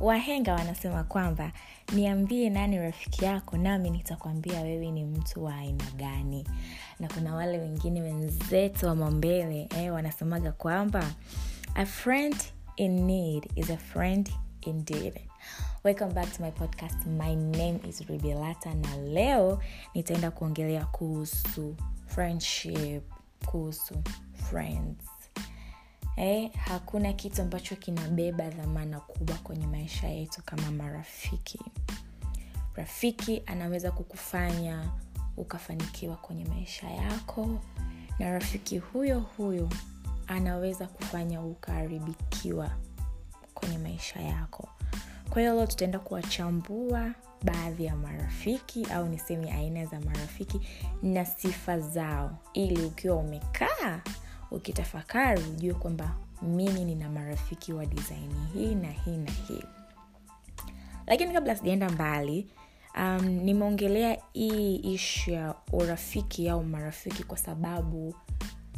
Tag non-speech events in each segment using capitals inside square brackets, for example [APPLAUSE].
wahenga wanasema kwamba niambie nani rafiki yako nami nitakwambia wewe ni mtu wa aina gani. Na kuna wale wengine wenzetu wa mambele eh, wanasemaga kwamba a friend in need is a friend indeed. Welcome back to my podcast. My name is ribilata na leo nitaenda kuongelea kuhusu friendship kuhusu friends eh, hakuna kitu ambacho kinabeba dhamana kubwa kwenye maisha yetu kama marafiki. Rafiki anaweza kukufanya ukafanikiwa kwenye maisha yako na rafiki huyo huyo anaweza kufanya ukaharibikiwa kwenye maisha yako. Kwa hiyo leo tutaenda kuwachambua baadhi ya marafiki au niseme aina za marafiki na sifa zao. Ili ukiwa umekaa ukitafakari ujue kwamba mimi nina marafiki wa disaini hii na hii na hii. Lakini kabla sijaenda mbali um, nimeongelea hii ishu ya urafiki au marafiki kwa sababu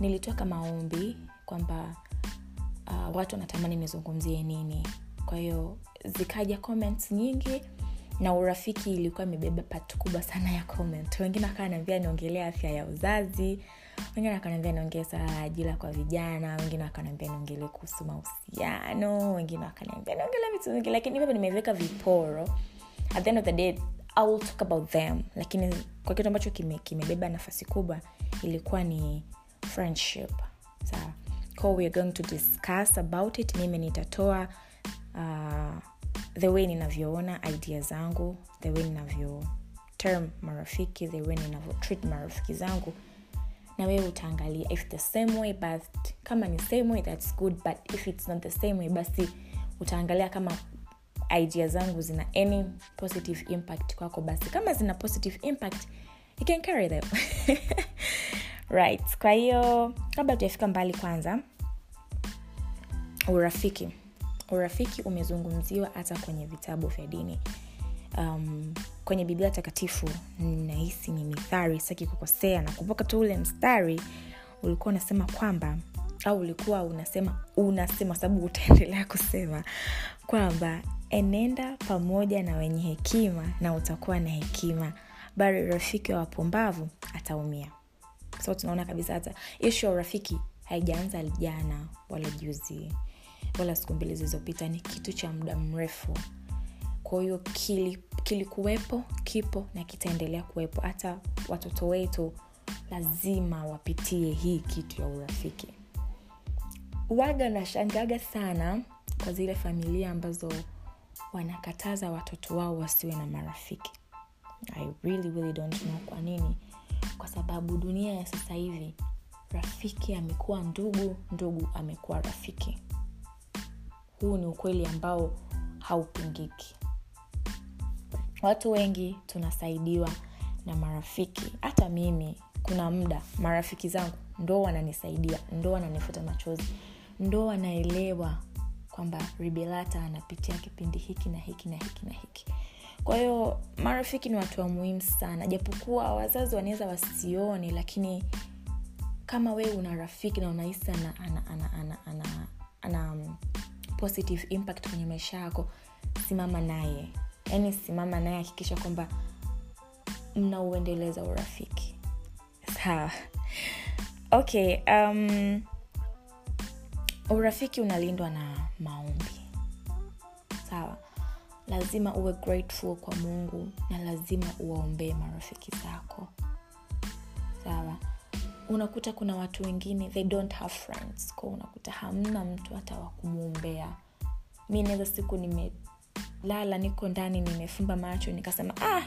nilitoka maombi kwamba uh, watu wanatamani nizungumzie nini. Kwa hiyo zikaja comments nyingi na urafiki ilikuwa imebeba pat kubwa sana ya comment. Wengine wakawa naambia niongelea afya ya uzazi wengine wakanaambia niongee swala la ajira kwa vijana wengine wakaniambia niongele kuhusu mahusiano wengine wakaniambia niongele vitu vingi lakini hivyo nimeweka viporo. At the end of the day I will talk about them. Lakini kwa kitu ambacho kime, kimebeba nafasi kubwa ilikuwa ni friendship. Sawa. So we are going to discuss about it. Mimi nitatoa uh, the way ninavyoona idea zangu the way ninavyo term marafiki the way ninavyo treat marafiki zangu na wewe utaangalia if the same way but kama ni same way thats good but if it's not the same way basi utaangalia kama idea zangu zina any positive impact kwako basi kama zina positive impact you can carry them. [LAUGHS] Right kwa hiyo kabla tujafika mbali kwanza urafiki. Urafiki umezungumziwa hata kwenye vitabu vya dini um, kwenye biblia takatifu nahisi ni mithari sitaki kukosea. Nakumbuka tu ule mstari ulikuwa unasema kwamba au ulikuwa unasema unasema sababu utaendelea [LAUGHS] kusema kwamba enenda pamoja na wenye hekima na utakuwa na hekima bali rafiki wa wapumbavu ataumia. So tunaona kabisa hata ishu ya urafiki haijaanza jana wala juzi wala siku mbili zilizopita ni kitu cha muda mrefu kwa hiyo kilikuwepo kili kipo na kitaendelea kuwepo. Hata watoto wetu lazima wapitie hii kitu ya urafiki. Waga nashangaga sana kwa zile familia ambazo wanakataza watoto wao wasiwe na marafiki. I really, really don't know kwa nini. Kwa sababu dunia ya sasa hivi rafiki amekuwa ndugu ndugu amekuwa rafiki. Huu ni ukweli ambao haupingiki watu wengi tunasaidiwa na marafiki. Hata mimi kuna muda marafiki zangu ndo wananisaidia ndo wananifuta machozi ndo wanaelewa kwamba ribelata anapitia kipindi hiki na hiki na hiki na hiki. Kwa hiyo marafiki ni watu wa muhimu sana. Japokuwa wazazi wanaweza wasione lakini kama wewe una rafiki na unahisi ana, ana, ana, ana, ana, ana um, positive impact kwenye maisha yako simama naye yaani simama naye hakikisha kwamba mnauendeleza urafiki. Sawa. Okay um, urafiki unalindwa na maombi. Sawa. Lazima uwe grateful kwa mungu na lazima uwaombee marafiki zako. Sawa. Unakuta kuna watu wengine they don't have friends. Kwa unakuta hamna mtu hata wa kumwombea mi naweza siku nimelala niko ndani nimefumba macho nikasema ah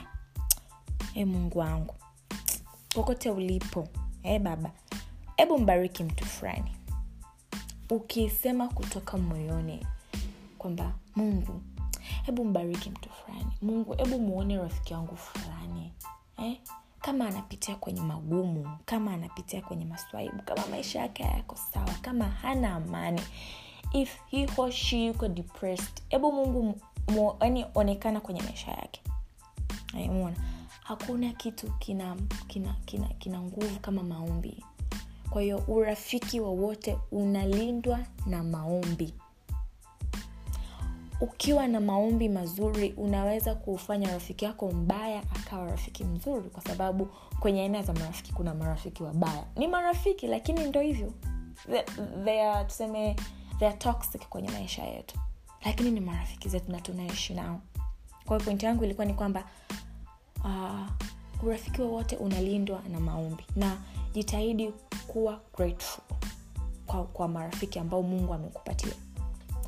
e mungu wangu kokote ulipo e baba hebu mbariki mtu fulani ukisema kutoka moyoni kwamba mungu hebu mbariki mtu fulani mungu hebu muone rafiki yangu fulani eh? kama anapitia kwenye magumu kama anapitia kwenye maswaibu kama maisha yake hayako sawa kama hana amani if he or she yuko depressed hebu mungu yani onekana kwenye maisha yake. Mona hakuna kitu kina kina kina kina nguvu kama maombi. Kwa hiyo urafiki wowote unalindwa na maombi. Ukiwa na maombi mazuri unaweza kufanya rafiki yako mbaya akawa rafiki mzuri kwa sababu kwenye aina za marafiki kuna marafiki wabaya. Ni marafiki lakini ndo hivyo. They- tuseme toxic kwenye maisha yetu lakini ni marafiki zetu na tunaishi nao. Kwa hiyo pointi yangu ilikuwa ni kwamba uh, urafiki wowote unalindwa na maombi. Na jitahidi kuwa grateful kwa, kwa marafiki ambao mungu amekupatia.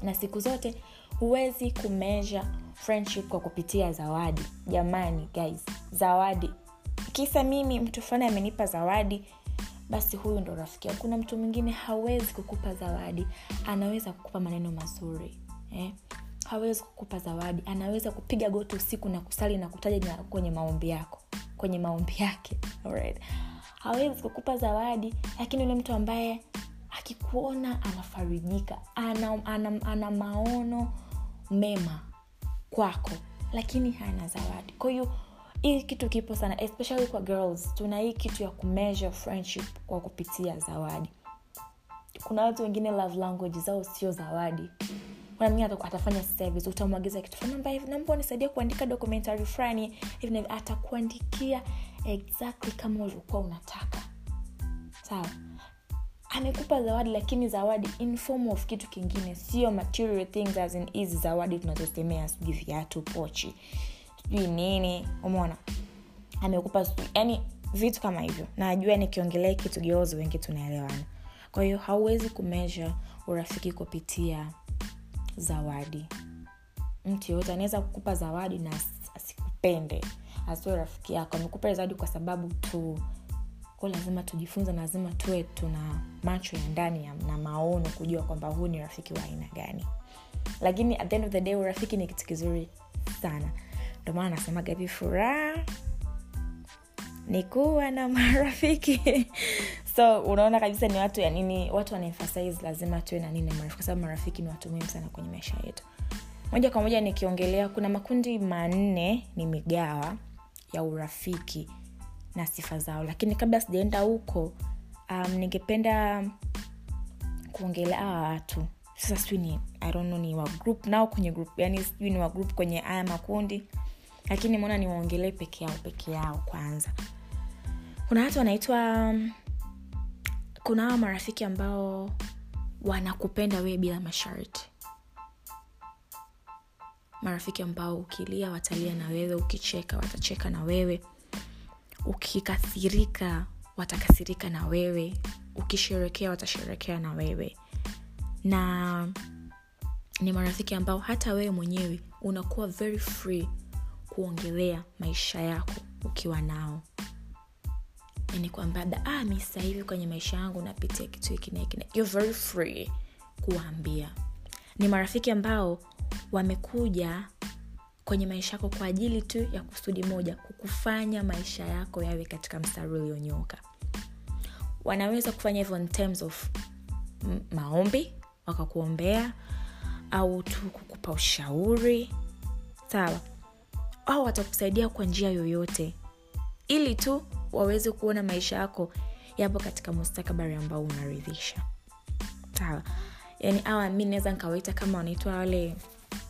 Na siku zote huwezi kumeasure friendship kwa kupitia zawadi. Jamani guys zawadi. Kisa mimi mtu fulani amenipa zawadi basi huyu ndo rafiki. Kuna mtu mwingine hawezi kukupa zawadi anaweza kukupa maneno mazuri eh? hawezi kukupa zawadi. Anaweza kupiga goti usiku na kusali na kutaja kwenye maombi yako. Kwenye maombi yake. Alright. hawezi kukupa zawadi lakini yule mtu ambaye akikuona anafarijika ana, ana, ana maono mema kwako lakini hana zawadi. Kwa hiyo hii kitu kipo sana especially kwa girls. Tuna hii kitu ya kumeasure friendship kwa kupitia zawadi. Kuna watu wengine love language zao sio zawadi kuna atafanya service utamwagiza kitu namba hivi kuandika documentary fulani hivi na atakuandikia exactly kama ulikuwa unataka. Sawa. Amekupa zawadi lakini zawadi in form of kitu kingine sio material things as in hizi zawadi tunazosemea sijui viatu pochi sijui nini umeona? Amekupa yani vitu kama hivyo najua nikiongelea kitu girls wengi tunaelewana. Kwa hiyo hauwezi kumeasure urafiki kupitia zawadi. Mtu yoyote anaweza kukupa zawadi na asikupende asiwe rafiki yako. Amekupa zawadi kwa sababu tu ko lazima tujifunze na lazima tuwe tuna macho ya ndani na maono kujua kwamba huu ni rafiki wa aina gani. Lakini at the end of the day urafiki ni kitu kizuri sana. Ndomaana nasemaga hivi furaha ni kuwa na marafiki. [LAUGHS] So unaona kabisa ni watu ya nini watu wanaemphasize lazima tuwe na nini marafiki kwa sababu marafiki ni watu muhimu sana kwenye maisha yetu. Moja kwa moja nikiongelea kuna makundi manne ni migawa ya urafiki na sifa zao. Lakini kabla sijaenda huko um, ningependa kuongelea hawa watu. Sasa sijui ni I ni wa group nao kwenye group yani sijui ni wa group kwenye haya makundi. Lakini mona niwaongelee peke yao peke yao kwanza kuna watu wanaitwa kuna hawa marafiki ambao wanakupenda wewe bila masharti. Marafiki ambao ukilia watalia na wewe ukicheka watacheka na wewe. Ukikasirika watakasirika na wewe. Ukisherekea watasherekea na wewe. Na ni marafiki ambao hata wewe mwenyewe unakuwa very free kuongelea maisha yako ukiwa nao yani kwamba ah, mi hivi kwenye maisha yangu napitia kitu hiki na hiki you're very free kuwaambia. Ni marafiki ambao wamekuja kwenye maisha yako kwa ajili tu ya kusudi moja kukufanya maisha yako yawe katika mstari ulionyooka wanaweza kufanya hivyo in terms of maombi wakakuombea au tu kukupa ushauri. Sawa. Au watakusaidia kwa njia yoyote. Ili tu waweze kuona maisha yako yapo katika mustakabari ambao unaridhisha. Sawa. Yani awa mi naweza nikawaita kama wanaitwa wale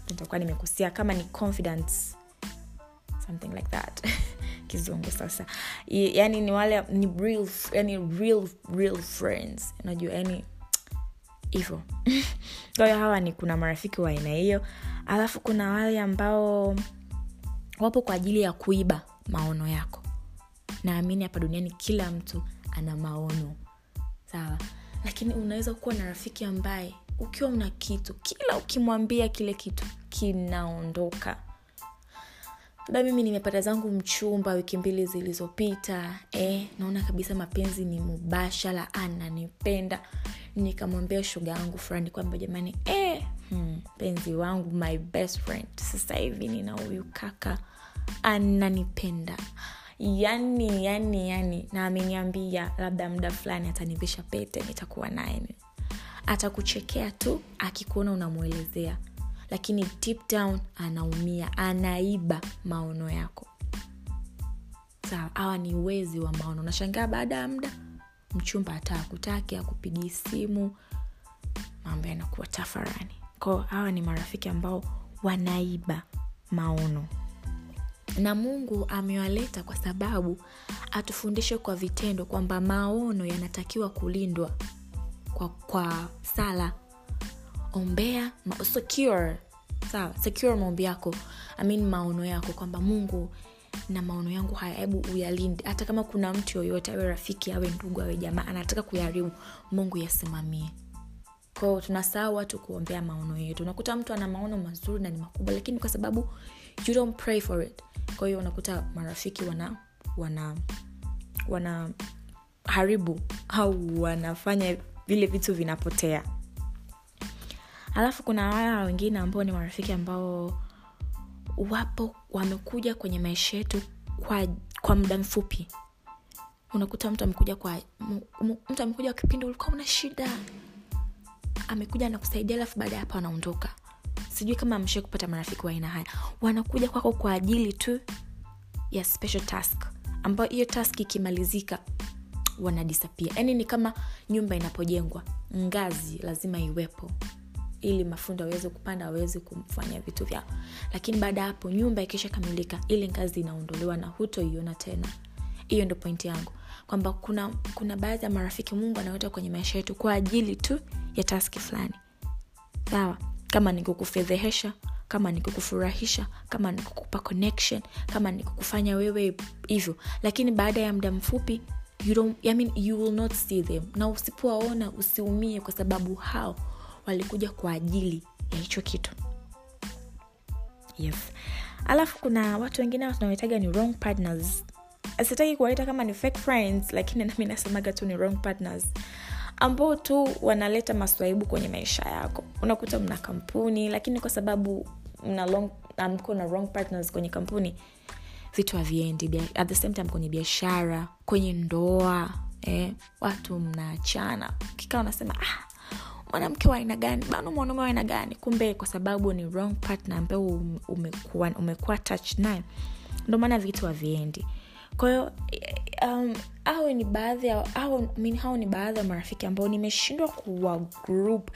nitakuwa nimekusia kama ni confidence something like that. [LAUGHS] Kizungu sasa. Yani ni wale ni real, yani real, real friends. Unajua yani hivo. [LAUGHS] Kwa hawa ni kuna marafiki wa aina hiyo. Alafu kuna wale ambao wapo kwa ajili ya kuiba maono yako naamini hapa duniani kila mtu ana maono. Sawa. Lakini unaweza kuwa na rafiki ambaye ukiwa una kitu kila ukimwambia kile kitu kinaondoka. Labda mimi nimepata zangu mchumba wiki mbili zilizopita eh, naona kabisa mapenzi ni mubashara ananipenda. Nikamwambia shoga yangu fulani kwamba jamani eh, hmm, wangu my best friend sasa hivi nina huyu kaka ananipenda yani yani yani na ameniambia labda muda fulani atanivisha pete nitakuwa naye. Atakuchekea tu akikuona unamwelezea. Lakini deep down anaumia anaiba maono yako. Sawa hawa ni wezi wa maono. Unashangaa baada ya muda mchumba ataakutaki akupigii simu mambo yanakuwa tafarani. Kwao hawa ni marafiki ambao wanaiba maono na mungu amewaleta kwa sababu atufundishe kwa vitendo kwamba maono yanatakiwa kulindwa kwa, kwa sala. Ombea ma, secure sawa secure maombi yako. I mean maono yako kwamba mungu na maono yangu haya hebu uyalinde. Hata kama kuna mtu yoyote awe rafiki awe ndugu awe jamaa anataka kuyaribu mungu yasimamie. Kwao tunasahau watu kuombea maono yetu. Unakuta mtu ana maono mazuri na ni makubwa lakini kwa sababu you don't pray for it. Kwa hiyo unakuta marafiki wana wana wana haribu au wanafanya vile vitu vinapotea. Alafu kuna waya wengine ambao ni marafiki ambao wapo wamekuja kwenye maisha yetu kwa kwa muda mfupi. Unakuta mtu amekuja kwa mtu amekuja kwa kipindi ulikuwa una shida. Amekuja anakusaidia alafu baada ya hapo anaondoka sijui kama mshe kupata marafiki wa aina haya. Wanakuja kwako kwa ajili tu ya special task. Ambayo hiyo task ikimalizika wanadisapia yaani ni kama nyumba inapojengwa ngazi lazima iwepo. Ili mafundi waweze kupanda waweze kufanya vitu vyao. Lakini baada ya hapo nyumba ikishakamilika ile ngazi inaondolewa na hutoiona tena. Hiyo ndo pointi yangu. Kwamba kuna kuna baadhi ya marafiki mungu anaweta kwenye maisha yetu kwa ajili tu ya taski fulani. Sawa kama ni kukufedhehesha kama ni kukufurahisha kama ni kukupa connection kama ni kukufanya wewe hivyo. Lakini baada ya muda mfupi you, don't, I mean, you will not see them. Na usipowaona usiumie kwa sababu hao walikuja kwa ajili ya hicho kitu. Yes. Alafu kuna watu wengine tunaoitaga ni wrong partners. Sitaki kuwaita kama ni fake friends lakini nami nasemaga tu ni wrong partners ambao tu wanaleta maswaibu kwenye maisha yako. Unakuta mna kampuni lakini kwa sababu mna long, mko na wrong partners kwenye kampuni vitu haviendi. At the same time kwenye biashara kwenye ndoa eh, watu mnaachana. Kikaa unasema ah, mwanamke wa aina gani? Bana mwanaume wa aina gani? Kumbe kwa sababu ni wrong partner ambayo umekuwa umekuwa touch naye ndio maana vitu haviendi. Kwahiyo um, au ni baadhi ya hao ni baadhi ya marafiki ambao nimeshindwa kuwa group.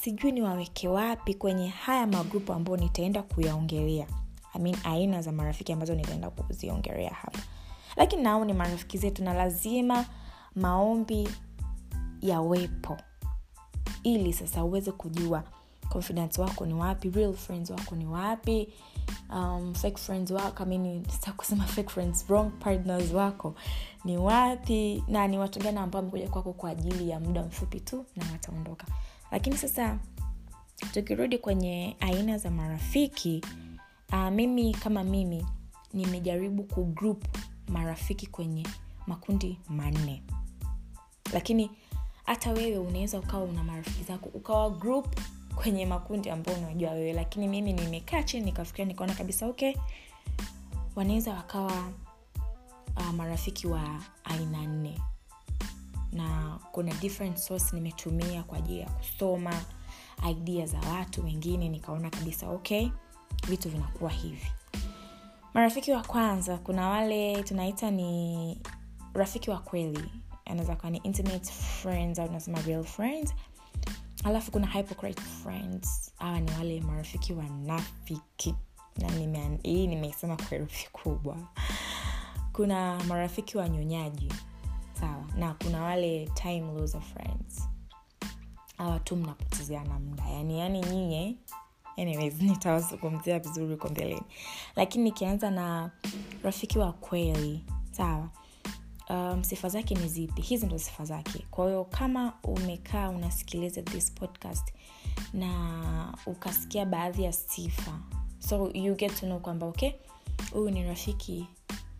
Sijui niwaweke wapi kwenye haya magrupu ambayo nitaenda kuyaongelea. I mean, aina za marafiki ambazo nitaenda kuziongelea hapa. Lakini nao ni marafiki zetu na lazima maombi yawepo. Ili sasa uweze kujua confidence wako ni wapi real friends wako ni wapi um, fake friends wako. Amini kusema fake friends wrong partners wako. Ni wapi? Na ni watu gani ambao wamekuja kwako kwa ajili ya muda mfupi tu na wataondoka. Lakini sasa tukirudi kwenye aina za marafiki uh, mimi kama mimi nimejaribu kugroup marafiki kwenye makundi manne. Lakini hata wewe unaweza ukawa una marafiki zako ukawa group kwenye makundi ambao unajua wewe. Lakini mimi nimekaa chini nikafikiria nikaona kabisa okay wanaweza wakawa uh, marafiki wa aina nne. Na kuna different source nimetumia kwa ajili ya kusoma idea za watu wengine nikaona kabisa okay vitu vinakuwa hivi. Marafiki wa kwanza kuna wale tunaita ni rafiki wa kweli. Anaweza kuwa ni intimate friends au tunasema real friends alafu kuna hypocrite friends. Hawa ni wale marafiki wanafiki na hii nimeisema kwa herufi kubwa. Kuna marafiki wanyonyaji sawa. Na kuna wale time loser friends. Hawa tu mnapotezeana muda. Yani yani nyinye anyways [LAUGHS] nitawazungumzia vizuri huko mbeleni. Lakini nikianza na rafiki wa kweli. Sawa um, sifa zake ni zipi? Hizi ndo sifa zake. Kwa hiyo kama umekaa unasikiliza this podcast na ukasikia baadhi ya sifa so you get to know kwamba okay huyu ni rafiki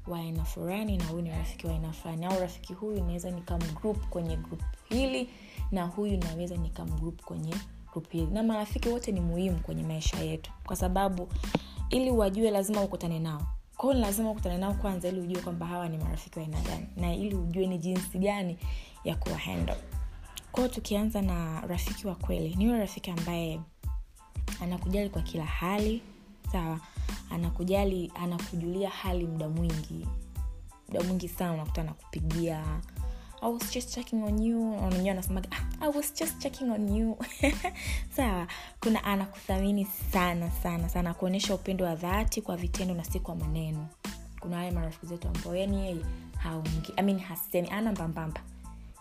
wa aina fulani na huyu ni rafiki wa aina fulani. Au rafiki huyu naweza nikamgroup kwenye group hili na huyu naweza nikamgroup kwenye group hili. Na marafiki wote ni muhimu kwenye maisha yetu kwa sababu ili wajue lazima ukutane nao kwao lazima ukutane nao kwanza ili ujue kwamba hawa ni marafiki wa aina gani na ili ujue ni jinsi gani ya kuwa handle. Kwao tukianza na rafiki wa kweli ni yule rafiki ambaye anakujali kwa kila hali sawa? Anakujali anakujulia hali muda mwingi muda mwingi sana unakuta anakupigia I was just checking on you. Wenyewe anasemaga ah, I was just checking on you. [LAUGHS] Sawa kuna anakuthamini sana sana sana kuonyesha upendo wa dhati kwa vitendo na si kwa maneno. Kuna wale marafiki zetu ambao yani yeye haongi I hasemi ana mbambamba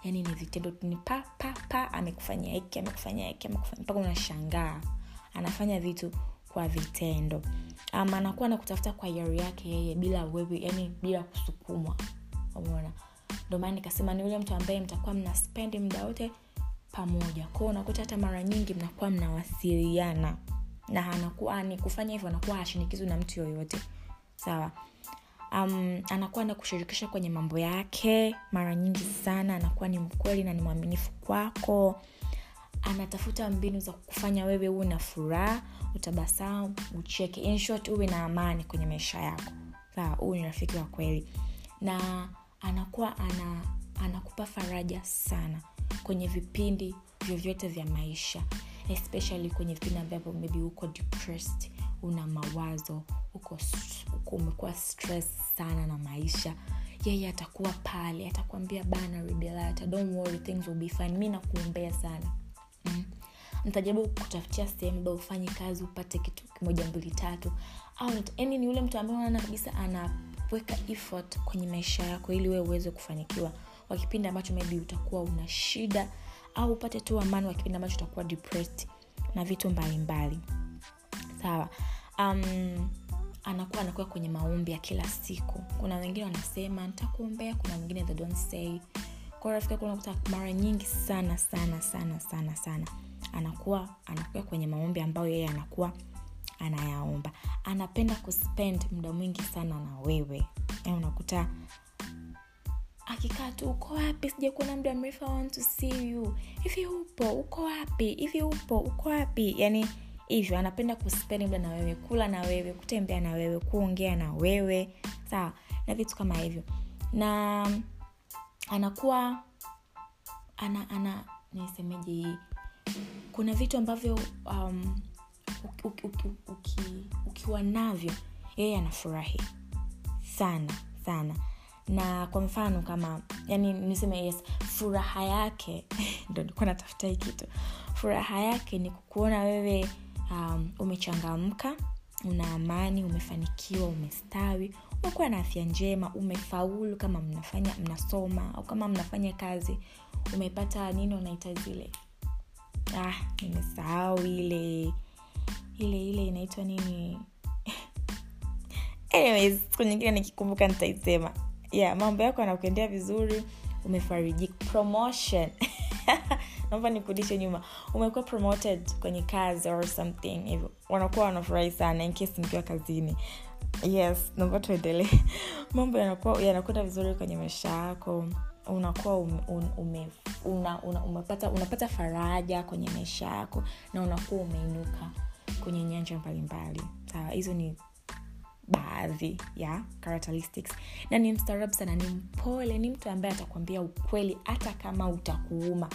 yani ni vitendo ni pa amekufanyia hiki amekufanyia hiki mpaka unashangaa. Anafanya vitu kwa vitendo. Um, anakuwa anakutafuta kwa yari yake yeye bila wewe yani bila kusukumwa. Umeona ndio maana nikasema ni yule mtu ambaye mtakuwa mna spendi muda wote pamoja. Kwao unakuta hata mara nyingi mnakuwa mnawasiliana. Na anakuwa ni kufanya hivyo anakuwa hashinikizwi na mtu yoyote. Sawa. Um, anakuwa nakushirikisha kwenye mambo yake mara nyingi sana anakuwa ni mkweli na ni mwaminifu kwako. Anatafuta mbinu za kufanya wewe uwe na furaha utabasamu ucheke. Uwe na amani kwenye maisha yako. Sawa huyu ni rafiki wa kweli. Na anakuwa ana anakupa faraja sana kwenye vipindi vyovyote vya maisha especially kwenye vipindi ambavyo maybe uko depressed una mawazo uko, umekuwa stress sana na maisha. Yeye atakuwa pale atakuambia bana rebelata don't worry things will be fine. Mi nakuombea sana. Mm. ntajaribu kutafutia sehemu ba ufanye kazi upate kitu kimoja mbili tatu. Au yani ni yule mtu ambaye unaona kabisa anaweka effort kwenye maisha yako ili wewe uweze kufanikiwa. Kwa kipindi ambacho maybe utakuwa una shida au upate tu amani wa kipindi ambacho utakuwa depressed na vitu mbalimbali sawa. Um, anakuwa anakuwa kwenye maombi ya kila siku. Kuna wengine wanasema nitakuombea kuna wengine they don't say. Rafiki unakuta mara nyingi sana sana sana sana sana anakuwa anakuwa kwenye maombi ambayo yeye anakuwa anayaomba. Anapenda kuspend muda mwingi sana na wewe. Yani unakuta akikaa tu uko wapi? Sijakuona muda mrefu want to see you. Hivi upo? Uko wapi? Hivi upo? Uko wapi? Yani hivyo anapenda kuspend muda na wewe kula na wewe kutembea na wewe kuongea na wewe. Sawa? Na vitu kama hivyo. Na anakuwa ana ana nisemeje hii? Kuna vitu ambavyo um, uki, uki, uki, ukiwa navyo yeye anafurahi. Sana sana. Na kwa mfano kama yani niseme yes furaha yake [LAUGHS] ndo nilikuwa natafuta hii kitu. Furaha yake ni kukuona wewe um, umechangamka una amani umefanikiwa umestawi umekuwa na afya njema umefaulu kama mnafanya mnasoma au kama mnafanya kazi umepata nini unaita zile ah nimesahau ile ile ile inaitwa nini? [LAUGHS] Anyways siku nyingine nikikumbuka nitaisema. Yeah mambo yako anakuendea vizuri umefarijika promotion. [LAUGHS] Naomba nikurudishe nyuma. Umekuwa promoted kwenye kazi or something. Hivyo wanakuwa wanafurahi sana in mkiwa kazini. Yes naomba tuendelee. [LAUGHS] Mambo yanakuwa yanakwenda vizuri kwenye maisha yako. Unakuwa ume, ume, una, una, umepata, unapata faraja kwenye maisha yako na unakuwa umeinuka kwenye nyanja mbalimbali. Sawa hizo ni baadhi ya characteristics. Na ni mstaarabu sana ni mpole ni mtu ambaye atakwambia ukweli hata kama utakuuma.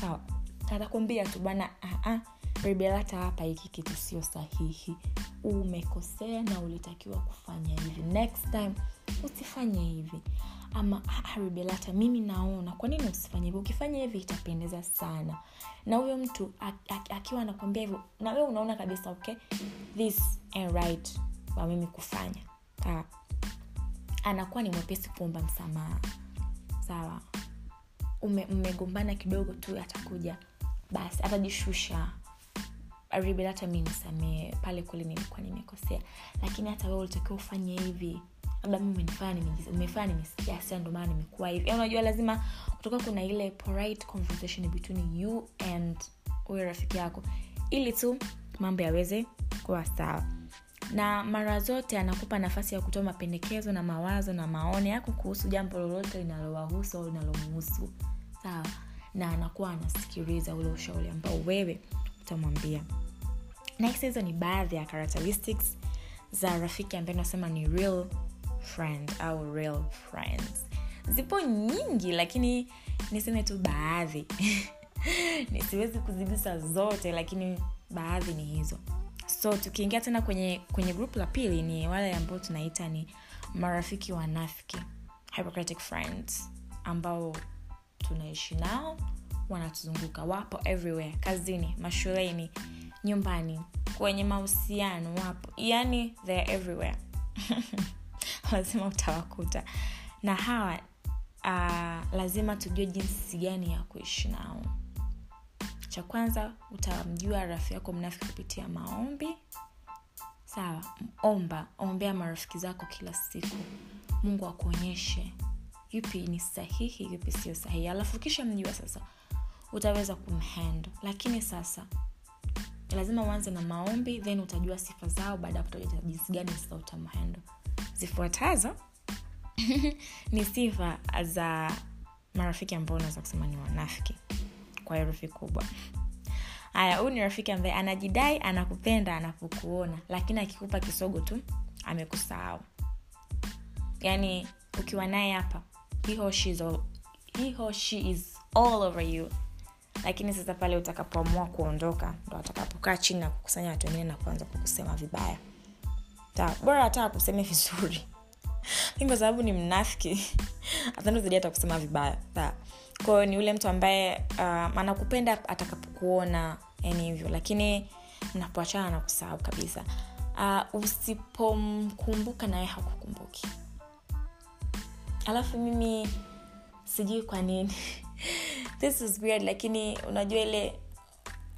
Sawa atakwambia tu bana rebelata hapa hiki kitu sio sahihi. Umekosea na ulitakiwa kufanya hivi. Next time usifanye hivi. Ama rebelata mimi naona. Kwa nini usifanye hivi? Ukifanya hivi itapendeza sana. Na huyo mtu akiwa anakwambia hivyo na wewe unaona kabisa okay this and right wa mimi kufanya. Ha. anakuwa ni mwepesi kuomba msamaha. Sawa. Mmegombana kidogo tu atakuja. Basi atajishusha. Ribel mi nisamee pale kule nilikuwa nimekosea. Lakini hata wewe ulitakiwa ufanye hivi labda mi umefanya nimesikia sia ndo nimekuwa hivi. Unajua lazima kutoka kuna ile conversation between you and huyo rafiki yako ili tu mambo yaweze kuwa sawa. Na mara zote anakupa nafasi ya kutoa mapendekezo na mawazo na maoni yako kuhusu jambo lolote linalowahusu au linalomuhusu sawa. Na anakuwa anasikiliza ule ushauri ambao wewe utamwambia. Next hizo ni baadhi ya characteristics za rafiki ambaye nasema ni real friend au real friends. Zipo nyingi lakini niseme tu baadhi. [LAUGHS] Nisiwezi kuzigusa zote lakini baadhi ni hizo. So tukiingia tena kwenye kwenye grupu la pili ni wale ambao tunaita ni marafiki wanafiki hypocritic friends ambao tunaishi nao wanatuzunguka wapo everywhere kazini mashuleni nyumbani kwenye mahusiano wapo. Yani theyare everywhere [LAUGHS] [LAUGHS] lazima utawakuta. Na hawa uh, lazima tujue jinsi gani ya kuishi nao. Cha kwanza utamjua rafiki yako mnafiki kupitia maombi. Sawa omba ombea marafiki zako kila siku. Mungu akuonyeshe. Yupi ni sahihi yupi sio sahihi. Alafu kisha mjua sasa utaweza kumhendo lakini sasa lazima uanze na maombi then utajua sifa zao baada ya kutajua jinsi gani sasa utamhendo zifuatazo. [LAUGHS] Ni sifa za marafiki ambao unaweza kusema ni wanafiki kwa herufi kubwa. Haya huyu ni rafiki ambaye anajidai anakupenda anapokuona lakini akikupa kisogo tu amekusahau. Yaani ukiwa naye hapa he or lakini sasa pale utakapoamua kuondoka ndo atakapokaa chini na kukusanya watu wengine na kuanza kukusema vibaya Ta, bora hata akuseme vizuri. [LAUGHS] Kwa sababu ni mnafiki [LAUGHS] atando zaidi hata kusema vibaya. Kwahiyo ni yule mtu ambaye uh, anakupenda atakapokuona yani hivyo. Lakini mnapoachana na kusahau kabisa. Uh, usipomkumbuka naye hakukumbuki. Alafu mimi sijui kwa nini. [LAUGHS] This is weird lakini unajua ile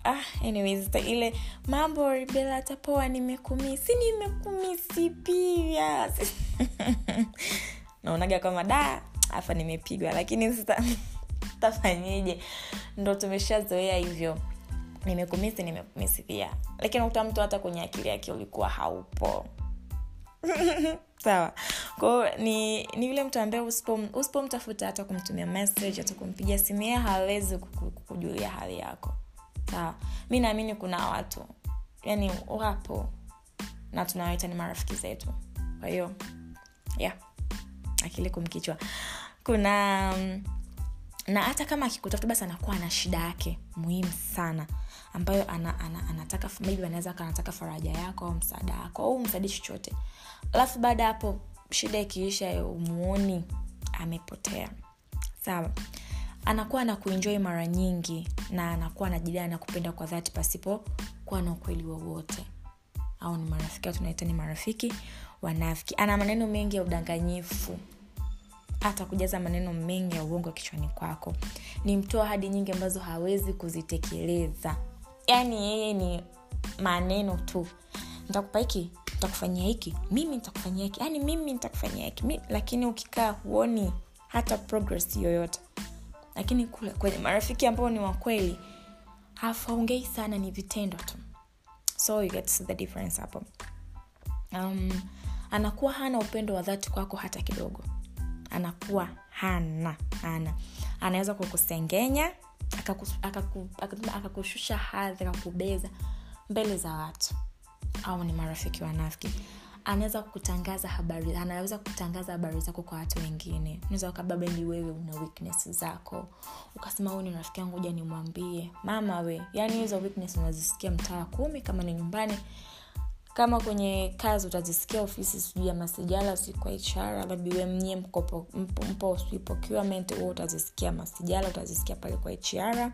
ah, anyways ile mambo ribela tapoa nimekumisi nimekumisi pia. [LAUGHS] Naonaga kama da hapa nimepigwa lakini sasa tafanyeje ndo tumeshazoea hivyo. Nimekumisi nimekumisi pia. Lakini uta mtu hata kwenye akili yake ulikuwa haupo. [LAUGHS] Sawa. Kwao ni ni yule mtu ambaye usipomtafuta hata kumtumia message hata kumpigia simu yeye hawezi kukujulia hali yako sawa. Mi naamini kuna watu. Yani wapo. Na tunawaita ni marafiki zetu. Kwa hiyo yeah. Akili kumkichwa kuna um, na hata kama akikutafuta basi anakuwa ana shida yake muhimu sana. Ambayo ana, ana, anataka maybe anaweza anataka faraja yako au msaada wako au msaadi chochote. Alafu baada ya hapo shida ikiisha umuoni amepotea. Sawa anakuwa na kuenjoi mara nyingi na anakuwa anajidai na kupenda kwa dhati pasipo kuwa na ukweli wowote. Au ni marafiki tunaita ni marafiki wanafiki. Ana maneno mengi ya udanganyifu. Hata kujaza maneno mengi ya uongo kichwani kwako. Ni mtoa hadi nyingi ambazo hawezi kuzitekeleza. Yaani yeye ni maneno tu. Ntakupa hiki nitakufanyia hiki. Mimi nitakufanyia hiki. Yaani mimi nitakufanyia hiki. Lakini ukikaa huoni hata progress yoyote lakini kule kwenye marafiki ambao ni wakweli hafaongei sana ni vitendo tu. So you get the difference hapo. Um, anakuwa hana upendo wa dhati kwako hata kidogo. Anakuwa hana hana. Anaweza kukusengenya akakushusha hadhi akakubeza mbele za watu. Au ni marafiki wanafiki anaweza kutangaza habari anaweza kutangaza habari zako kwa watu wengine. Unaweza ukababendi wewe una weakness zako. Ukasema huu ni rafiki yangu ja nimwambie. Mama we yani hizo weakness unazisikia mtaa kumi kama ni nyumbani kama kwenye kazi utazisikia ofisi sijui ya masijala si kwa hr labi we mnyie mpo, sijui procurement huo utazisikia masijala utazisikia pale kwa hr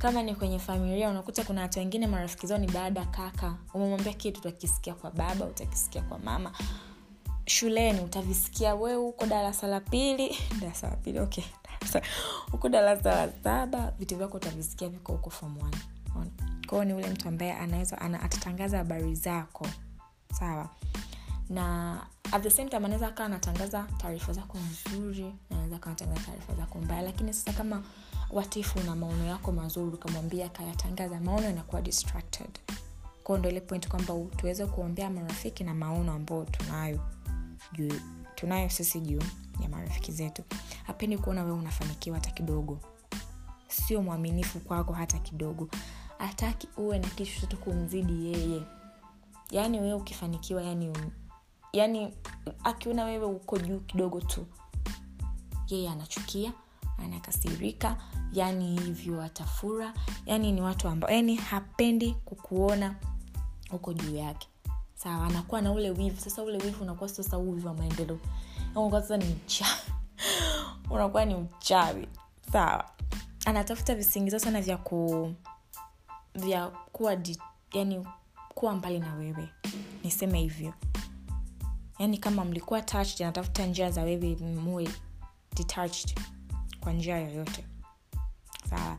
kama ni kwenye familia unakuta kuna watu wengine marafiki zao ni dada kaka. Umemwambia kitu utakisikia kwa baba utakisikia kwa mama. Shuleni utavisikia we huko darasa la pili. [LAUGHS] Darasa la pili okay. Huko darasa la saba vitu vyako utavisikia viko huko form kwao ni ule mtu ambaye anaweza ana, atatangaza habari zako. Sawa? Na at the same time anaweza akawa anatangaza taarifa zako nzuri anaweza akawa anatangaza taarifa zako mbaya. Lakini sasa kama watifu na maono yako mazuri ukamwambia akayatangaza maono yanakuwa distracted. Kwao ndo ile point kwamba tuweze kuombea marafiki na maono ambayo tunayo. Juu tunayo sisi juu ya marafiki zetu. Hapendi kuona wewe unafanikiwa hata kidogo. Sio mwaminifu kwako hata kidogo. Hataki uwe na kitu chochote kumzidi yeye. Yaani wewe ukifanikiwa yani yani akiona wewe uko juu kidogo tu yeye anachukia anakasirika yani hivyo atafura yani ni watu ambao yani hapendi kukuona huko juu yake. Sawa anakuwa na ule wivu. Sasa ule wivu unakuwa sasa wivu wa maendeleo. Sasa ni mcha [LAUGHS] unakuwa ni mchawi sawa. Anatafuta visingizio sana vya ku vya kuwa di, yani kuwa mbali na wewe. Niseme hivyo. Yani kama mlikuwa touched anatafuta njia za wewe muwe detached kwa njia yoyote. Sawa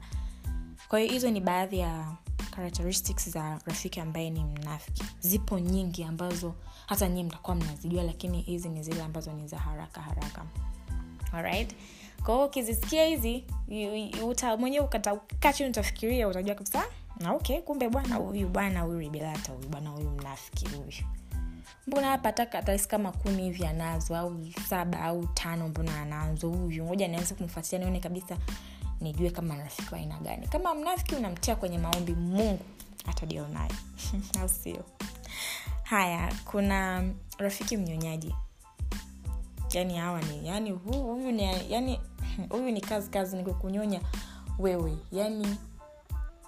kwa hiyo hizo ni baadhi ya characteristics za rafiki ambaye ni mnafiki. Zipo nyingi ambazo hata nyie mtakuwa mnazijua lakini hizi ni zile ambazo ni za haraka haraka. Alright? Kwa ukizisikia hizi mwenyewe ukaa utafikiria utajua kabisa na okay kumbe bwana huyu bwana huyu ribilata huyu bwana huyu mnafiki huyu mbona hapata atahisi kama kumi hivi anazo au saba au tano mbona anazo? Huyu ngoja nianze kumfuatilia nione kabisa nijue kama rafiki wa aina gani. Kama mnafiki unamtia kwenye maombi mungu atadeal naye [LAUGHS] au sio? Haya kuna rafiki mnyonyaji. Yani hawa ni yani huyu ni yani [LAUGHS] huyu ni kazi kazi nikukunyonya wewe. Yani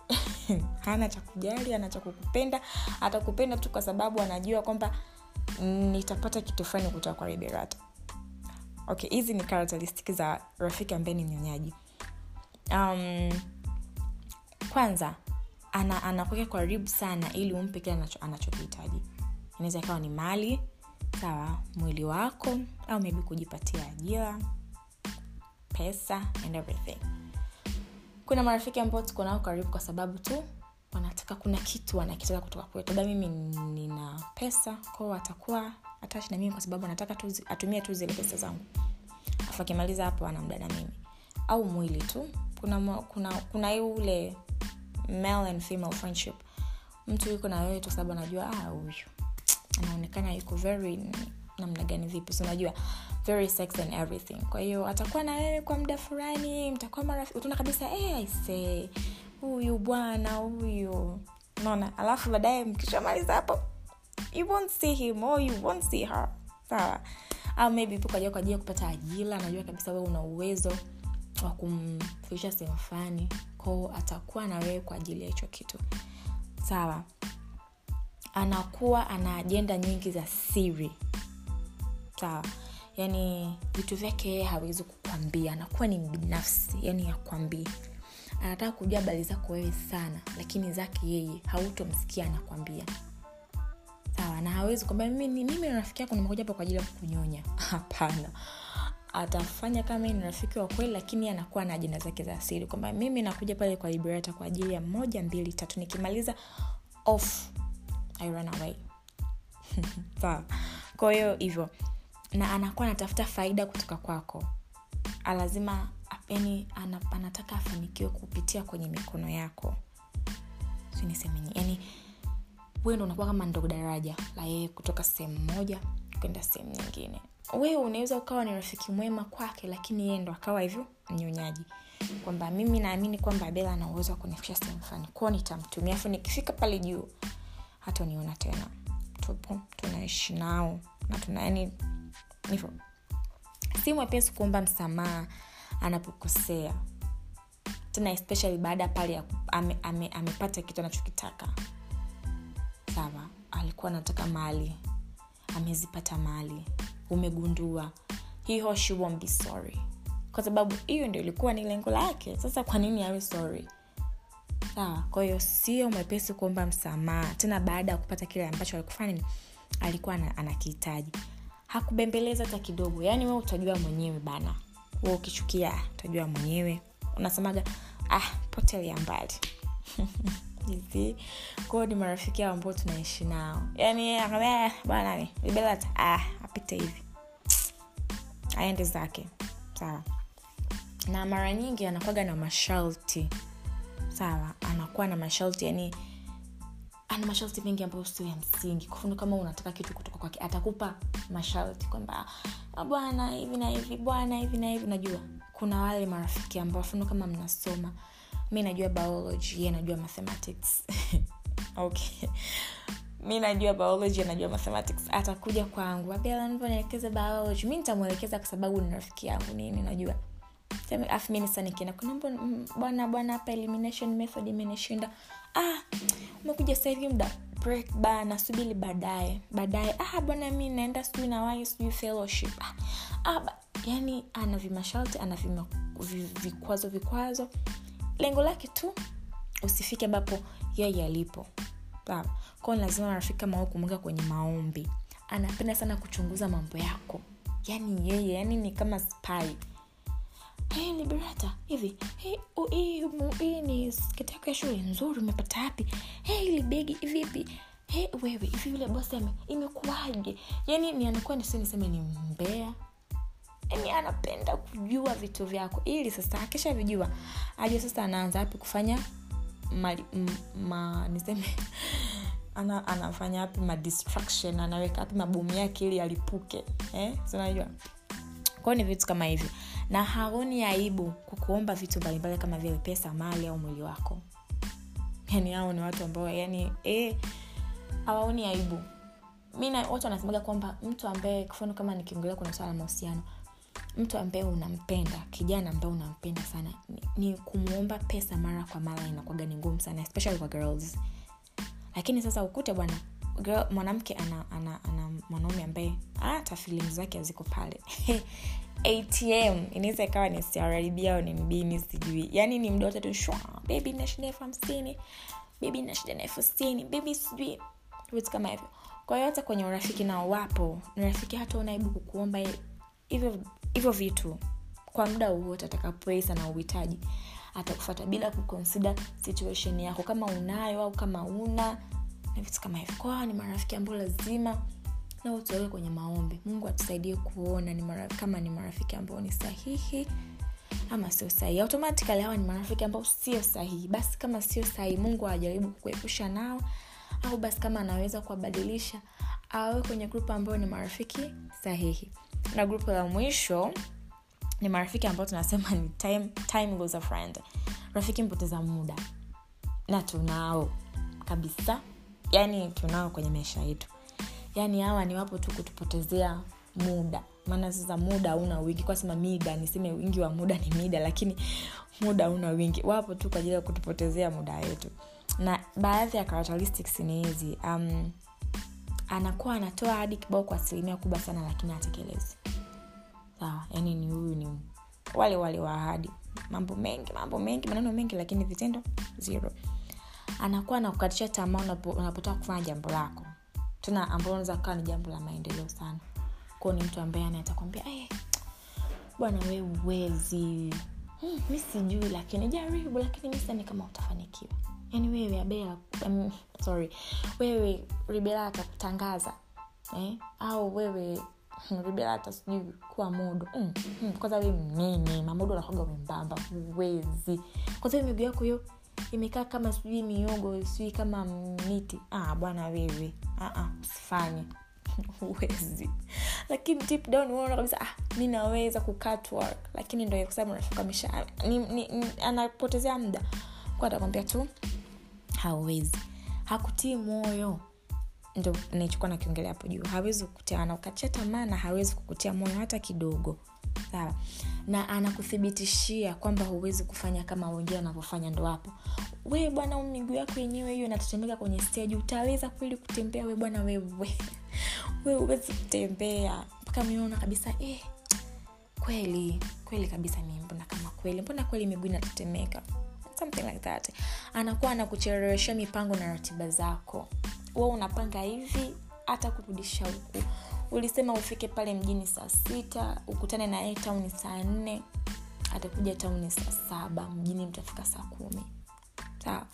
[LAUGHS] hana cha kujali ana cha kukupenda atakupenda tu kwa sababu anajua kwamba nitapata kitu fulani kutoka kwa liberata okay hizi ni karakteristiki za rafiki ambaye ni mnyonyaji. Um, kwanza ana karibu sana ili umpe kile anacho, anachokihitaji. Inaweza ikawa ni mali sawa mwili wako au maybe kujipatia ajira pesa and everything. Kuna marafiki ambao tuko nao karibu kwa sababu tu wanataka kuna kitu wanakitaka kutoka kwetu. Labda mimi nina pesa kwao atakuwa atashi na mimi kwa sababu anataka tu, atumie tu zile pesa zangu. Afu akimaliza hapo anamda na mimi. Au mwili tu. Kuna kuna kuna ule male and female friendship. Mtu yuko na wewe tu sababu anajua ah huyu. Anaonekana yuko very namna gani vipi. Unajua very sex and everything. Kwa hiyo atakuwa na wewe kwa muda fulani mtakuwa marafiki utaona kabisa hey, aisee huyu bwana huyu. Naona alafu baadaye mkishamaliza hapo you won't see him or you won't see her. Sawa? Au maybe po kajua kwa ya kupata ajira anajua kabisa wewe una uwezo wa kumfikisha sehemu fulani kwao atakuwa na wewe kwa ajili ya hicho kitu. Sawa? Anakuwa ana ajenda nyingi za siri. Sawa? Yaani vitu vyake yeye hawezi kukwambia. Anakuwa ni binafsi yani akwambie anataka kujua habari zako wewe sana lakini zake yeye hautomsikia anakwambia. Sawa na hawezi kwamba mimi mimi rafiki yako nimekuja hapa kwa ajili ya kunyonya [LAUGHS] hapana. Atafanya kama ni rafiki wa kweli lakini anakuwa na ajenda zake za asili kwamba mimi nakuja pale kwa liberata kwa ajili ya moja mbili tatu. Nikimaliza off I run away. [LAUGHS] Sawa. Kwa hiyo hivyo. Na anakuwa anatafuta faida kutoka kwako. Lazima yani anataka afanikiwe kupitia kwenye mikono yako. Sinisemeni yani wewe ndo unakuwa kama ndo daraja la yeye kutoka sehemu moja kwenda sehemu nyingine. Wewe unaweza ukawa ni rafiki mwema kwake lakini yeye ndo akawa hivyo mnyonyaji. Kwamba mimi naamini kwamba bela ana uwezo wa kunifikisha sehemu fulani. Kwao nitamtumia afu nikifika pale juu hata niona tena. Tupo tunaishi nao na tuna yani hivyo. Si mwepesi kuomba msamaha anapokosea. Tena especially baada pale ame, ame, amepata kitu anachokitaka. Sawa alikuwa anataka mali. Amezipata mali. Umegundua. Be sorry. Kwa sababu hiyo ndio ilikuwa ni lengo lake. Sasa kwa nini awe sorry? Sawa kwa hiyo sio mwepesi kuomba msamaha. Tena baada ya kupata kile ambacho alikufanya alikuwa anakihitaji. Hakubembeleza hata kidogo. Yaani we utajua mwenyewe bana we ukichukia utajua mwenyewe. Unasemaga ah potelia mbali. [LAUGHS] Hivi kwao ni marafiki ao ambao tunaishi nao. Yaani bwana libelata ah apite hivi. [TSK] Aende zake. Sawa. Na mara nyingi anakwaga na masharti. Sawa anakuwa na masharti yani ana masharti mengi ambayo sio ya msingi. Kwamfano kama unataka kitu kutoka kwake atakupa masharti kwamba bwana hivi na hivi bwana hivi na hivi. Najua kuna wale marafiki ambao mfano kama mnasoma mi najua biology ye najua mathematics. [LAUGHS] Okay. Mi najua biology anajua mathematics. Atakuja kwangu abela nielekeze biology? Mi nitamwelekeza kwa sababu ni rafiki yangu nini najua afu mi nisa nikienda kunaomba bwana bwana hapa elimination method imenishinda. Ah umekuja sahivi muda break ba subili baadaye. Baadaye ah bwana mi naenda sijui nawai sijui fellowship. Ah, ah, yani ana vimasharti ana vikwazo vikwazo. Lengo lake tu usifike ambapo yeye alipo. Kwao lazima rafiki kama u kumweka kwenye maombi. Anapenda sana kuchunguza mambo yako. Yani yeye yani ni kama spy hey, liberata hivi hey, uh, uh, ni sketi yako ya shule nzuri umepata wapi? Hey, ili begi vipi? Hey, wewe hivi yule bosi imekuwaje? Yani ni anakuwa nisi niseme ni mbea. Yani anapenda kujua vitu vyako. Ili sasa akisha vijua aje sasa anaanza hapi kufanya ma, ma, niseme [LAUGHS] ana, anafanya hapi madistraction anaweka hapi mabomu yake ili alipuke. Eh? sinajua kwao ni vitu kama hivyo. Na haoni aibu kukuomba vitu mbalimbali kama vile pesa mali au mwili wako. Yani hao ni watu ambao yani eh, hawaoni aibu. Mi watu wanasemaga kwamba mtu ambaye kufano kama nikiongelea kuna swala la mahusiano mtu ambaye unampenda kijana ambaye unampenda sana ni, ni kumwomba pesa mara kwa mara inakwaga ni ngumu sana especially kwa girls. Lakini sasa ukute bwana mwanamke ana, ana, ana mwanaume ambaye hata filim zake haziko pale. [LAUGHS] Atm inaweza ikawa ni crb au ni mbini sijui. Yaani ni mda wote tu shwa bebi na shida elfu hamsini bebi na shida na elfu sitini bebi sijui vitu kama hivyo. Kwa hiyo hata kwenye urafiki nao wapo rafiki hata unaibu kukuomba hivyo hivyo vitu kwa muda wowote atakapoisa na uhitaji atakufata bila kukonsida situation yako. Kama unayo au kama una na vitu kama hivyo kwao ni marafiki ambao lazima na utuweke kwenye maombi. Mungu atusaidie kuona ni mara, kama ni marafiki ambao ni sahihi ama sio sahihi. Automatikali hawa ni marafiki ambao sio sahihi. Basi kama sio sahihi mungu ajaribu kukuepusha nao au basi kama anaweza kuwabadilisha awe kwenye grupu ambayo ni marafiki sahihi. Na grupu la mwisho ni marafiki ambao tunasema ni time, time loser friend. Rafiki mpoteza muda na tunao kabisa yani tunao kwenye maisha yetu. Yani hawa ni wapo tu kutupotezea muda. Maana sasa muda hauna wingi. Kwasema mida niseme wingi wa muda ni mida lakini muda hauna wingi. Wapo tu kwa ajili ya kutupotezea muda wetu na baadhi ya characteristics ni hizi um, anakuwa anatoa hadi kibao kwa asilimia kubwa sana lakini atekelezi sawa yani ni huyu ni wale wale wa ahadi. Mambo mengi mambo mengi maneno mengi lakini vitendo zero anakuwa anakukatisha tamaa unapotaka kufanya jambo lako. Tena ambao naweza kaa ni jambo la maendeleo sana. Kwao ni mtu ambaye anatakwambia hey, bwana we uwezi hmm, mi sijui lakini jaribu lakini mi kama utafanikiwa. Yani wewe abela um, sorry. Wewe ribela atakutangaza eh? au wewe ribelata sijui kuwa modo. Mm, mm, kwanza we mnene mamodo anakwaga membamba uwezi kwanza miguu yako hiyo imekaa kama sijui miogo sijui kama miti. Ah, bwana wewe. Ah, usifanye. [LAUGHS] Huwezi. Lakini deep down unaona kabisa ah, mi naweza kukatwork lakini ndo kwasababu nafika misha ni, ni, ni, anapotezea muda. Kwa atakwambia tu hauwezi hakutii moyo. Ndo naichukua nakiongelea hapo juu. Hawezi kukutia anaukatia tamaa na hawezi kukutia moyo hata kidogo sawa. Na anakuthibitishia kwamba huwezi kufanya kama wengine wanavyofanya ndo hapo. We bwana miguu yako yenyewe hiyo inatetemeka kwenye steji utaweza kweli kutembea we bwana wewe? [LAUGHS] We huwezi kutembea. Mpaka miona kabisa eh, kweli kweli kabisa mi mbona kama kweli? Mbona kweli miguu inatetemeka something like that. Anakuwa anakuchelewesha mipango na ratiba zako. Wa unapanga hivi hata kurudisha huku ulisema ufike pale mjini saa sita ukutane na yeye tauni saa nne atakuja tauni saa saba mjini mtafika saa kumi. Sawa.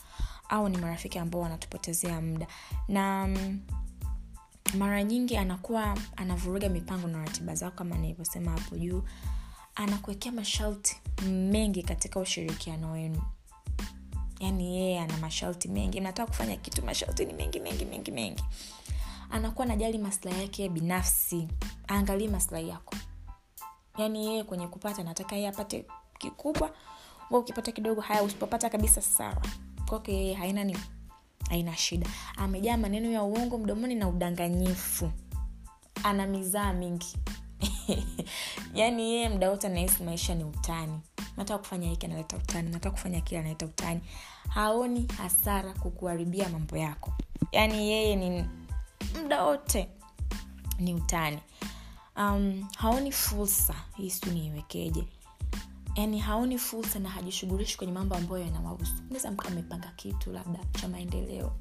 Au ni marafiki ambao wanatupotezea muda. Na mm, mara nyingi anakuwa anavuruga mipango na ratiba zao kama nilivyosema hapo juu. Anakuwekea masharti mengi katika ushirikiano wenu. Yaani yeye ana masharti mengi. Mnataka kufanya kitu masharti ni mengi mengi mengi mengi anakuwa anajali maslahi yake binafsi aangalii maslahi yako. Yaani yeye kwenye kupata nataka yeye apate kikubwa wa ukipata kidogo haya usipopata kabisa sawa. Kwake yeye haina ni haina shida. Amejaa maneno ya uongo mdomoni na udanganyifu. Ana mizaa mingi. [LAUGHS] Yaani yeye mda wote anahisi maisha ni utani. Nataka kufanya hiki analeta utani. Nataka kufanya kile analeta utani. Haoni hasara kukuharibia mambo yako. Yaani yeye ni muda wote ni utani. Um, haoni fursa hii siu niiwekeje? Yaani haoni fursa na hajishughulishi kwenye mambo ambayo yanawahusu. Naweza mka amepanga kitu labda cha maendeleo.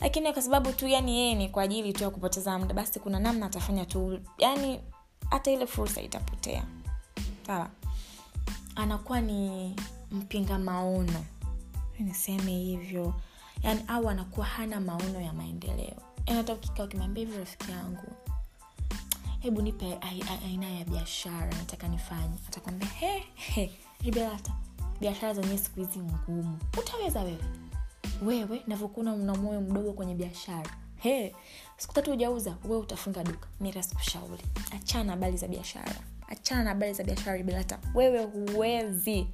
Lakini kwa sababu tu yani yeye ni kwa ajili tu ya kupoteza muda basi kuna namna atafanya tu yani hata ile fursa itapotea. Sawa? Anakuwa ni mpinga maono. Niseme hivyo. Yani au anakuwa hana maono ya maendeleo. yani hata ukikaa ukimwambia hivi rafiki yangu hebu nipe aina ya biashara nataka nifanye. Atakwambia he, he, ribelata biashara zenyewe siku hizi ngumu. Utaweza wewe? Wewe navyokuna una moyo mdogo kwenye biashara. He siku tatu ujauza wewe utafunga duka. Mira sikushauri. Achana habari za biashara. Achana na habari za biashara ribelata wewe huwezi.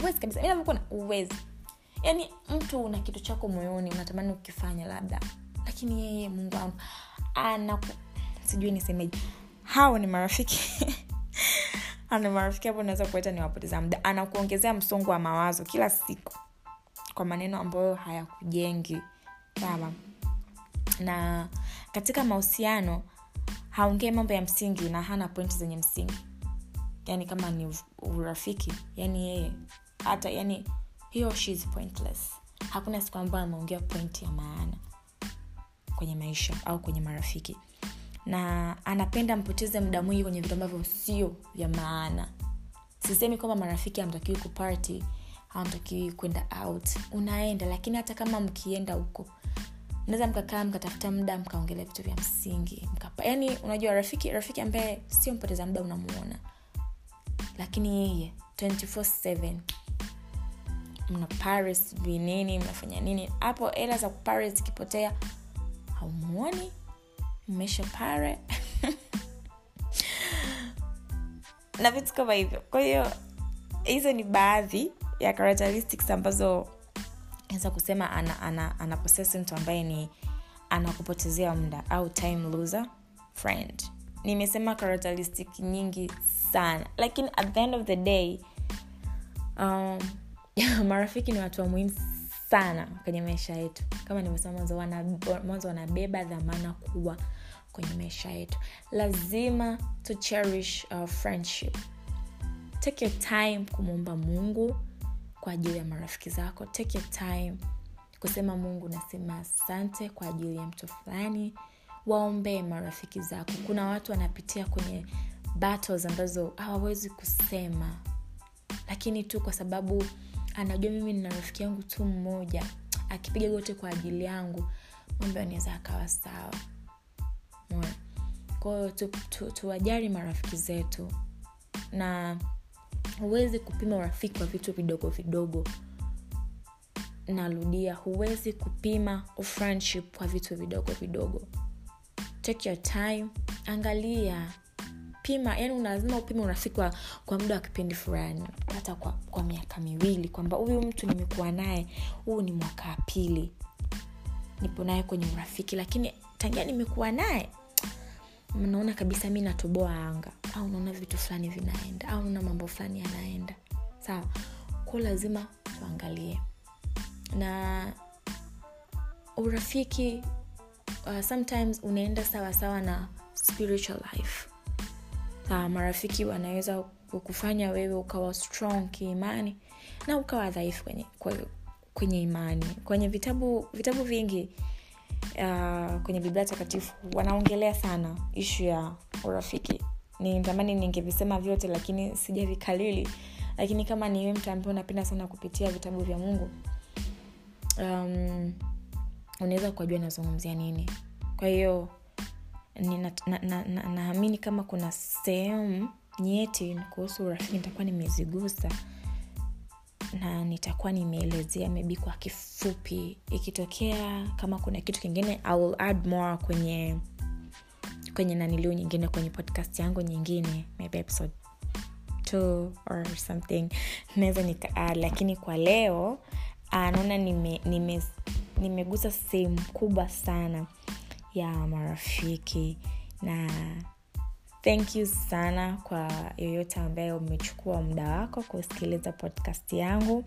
Huwezi kabisa. Mi navyokuna huwezi. Yaani mtu una kitu chako moyoni unatamani ukifanya labda lakini yeye mungu wangu ana sijui nisemeje. Hao ni marafiki. [LAUGHS] Ana marafiki hapo unaweza kueta ni wapoteza muda. Anakuongezea msongo wa mawazo kila siku kwa maneno ambayo hayakujengi. Sawa. Na katika mahusiano haongee mambo ya msingi na hana pointi zenye msingi. Yani kama ni urafiki yani yeye hata yani hiyo pointless. Hakuna siku ambayo ameongea pointi ya maana kwenye maisha au kwenye marafiki. Na anapenda mpoteze muda mwingi kwenye vitu ambavyo sio vya maana. Sisemi kwamba marafiki hamtakiwi kuparty hamtakiwi kwenda out. Unaenda lakini hata kama mkienda huko naweza mkakaa mkatafuta muda mkaongelea vitu vya msingi mkapa yani unajua rafiki rafiki ambaye sio mpoteza muda unamuona. Lakini yeye 24/7 mna paris vinini mnafanya nini? Hapo hela za kuparis zikipotea haumuoni mmesha pare. Na vitu kama hivyo. Kwa hiyo hizo ni baadhi ya characteristics ambazo naweza kusema ana, ana, ana posesi mtu ambaye ni anakupotezea muda au time loser friend. Nimesema characteristic nyingi sana. Lakini at the end of the day um, [LAUGHS] marafiki ni watu wa muhimu sana kwenye maisha yetu. Kama nimesema mwanzo wana, wanabeba dhamana kubwa kwenye maisha yetu. Lazima to cherish our friendship. Take your time kumwomba mungu kwa ajili ya marafiki zako. Take your time kusema mungu nasema asante kwa ajili ya mtu fulani. Waombee marafiki zako. Kuna watu wanapitia kwenye battles ambazo hawawezi kusema lakini tu kwa sababu anajua mimi nina rafiki yangu tu mmoja akipiga gote kwa ajili yangu mambo anaweza akawa sawa. Kwahiyo tuwajari tu, tu marafiki zetu. Na huwezi kupima urafiki kwa vitu vidogo vidogo. Narudia huwezi kupima friendship kwa vitu vidogo vidogo. Take your time angalia pima yani lazima upime urafiki kwa, kwa muda wa kipindi fulani. Hata kwa, kwa miaka miwili kwamba huyu mtu nimekuwa naye huu ni mwaka wa pili. Nipo naye kwenye urafiki lakini tangia nimekuwa naye naona kabisa mi natoboa anga. Au naona vitu fulani vinaenda au naona mambo fulani yanaenda. Sawa ko lazima tuangalie. Na urafiki uh, sometimes unaenda sawasawa sawa na spiritual life sawa marafiki wanaweza kukufanya wewe ukawa strong kiimani na ukawa dhaifu kwenye, kwenye imani. Kwenye vitabu vitabu vingi uh, kwenye biblia takatifu wanaongelea sana ishu ya urafiki. Nitamani ningevisema vyote lakini sijavikalili. Lakini kama niwe mtu ambaye unapenda sana kupitia vitabu vya mungu um, unaweza kuwajua nazungumzia nini. Kwa hiyo naamini na, na, na, na kama kuna sehemu nyeti kuhusu urafiki nitakuwa nimezigusa na nitakuwa nimeelezea maybe kwa kifupi. Ikitokea kama kuna kitu kingine I will add more kwenye kwenye naniliu nyingine kwenye podcast yangu nyingine maybe episode two or something. Naweza nika lakini kwa leo naona nime, nime, nimegusa sehemu kubwa sana ya marafiki. Na thank you sana kwa yoyote ambaye umechukua muda wako kusikiliza podcast yangu.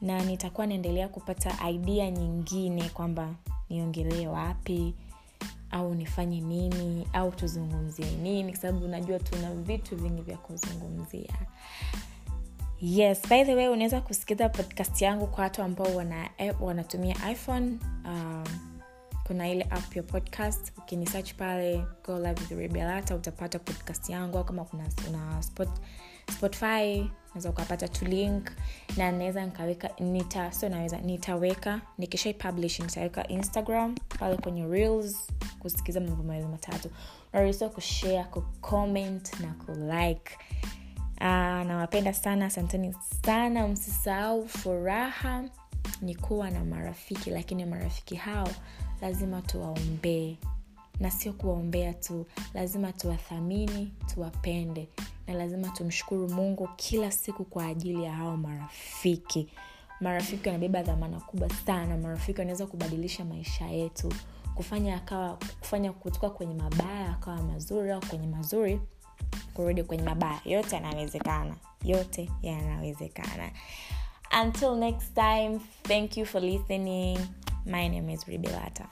Na nitakuwa naendelea kupata idea nyingine kwamba niongelee wapi au nifanye nini au tuzungumzie nini kwa sababu unajua tuna vitu vingi vya kuzungumzia. Yes by the way unaweza kusikiza podcast yangu kwa watu ambao wana, wanatumia iphone um, kuna ile app ya podcast. Ukinisearch pale go live with rebelata utapata podcast yangu. Au kama kuna una spot, spotify naweza ukapata tu link. Na naweza nikaweka nita so naweza nitaweka. Nikishai publish nitaweka instagram pale kwenye reels kusikiza mambo mawili matatu. Unaruhusiwa kushare kucomment na kulike uh, nawapenda sana asanteni sana. Msisahau furaha ni kuwa na marafiki lakini marafiki hao lazima tuwaombee. Na sio kuwaombea tu lazima tuwathamini tuwapende. Na lazima tumshukuru mungu kila siku kwa ajili ya hao marafiki. Marafiki wanabeba dhamana kubwa sana. Marafiki wanaweza kubadilisha maisha yetu. Kufanya akawa kufanya kutoka kwenye mabaya akawa mazuri au kwenye mazuri kurudi kwenye mabaya. Yote yanawezekana. Yote yanawezekana. Until next time thank you for listening my name is ribilata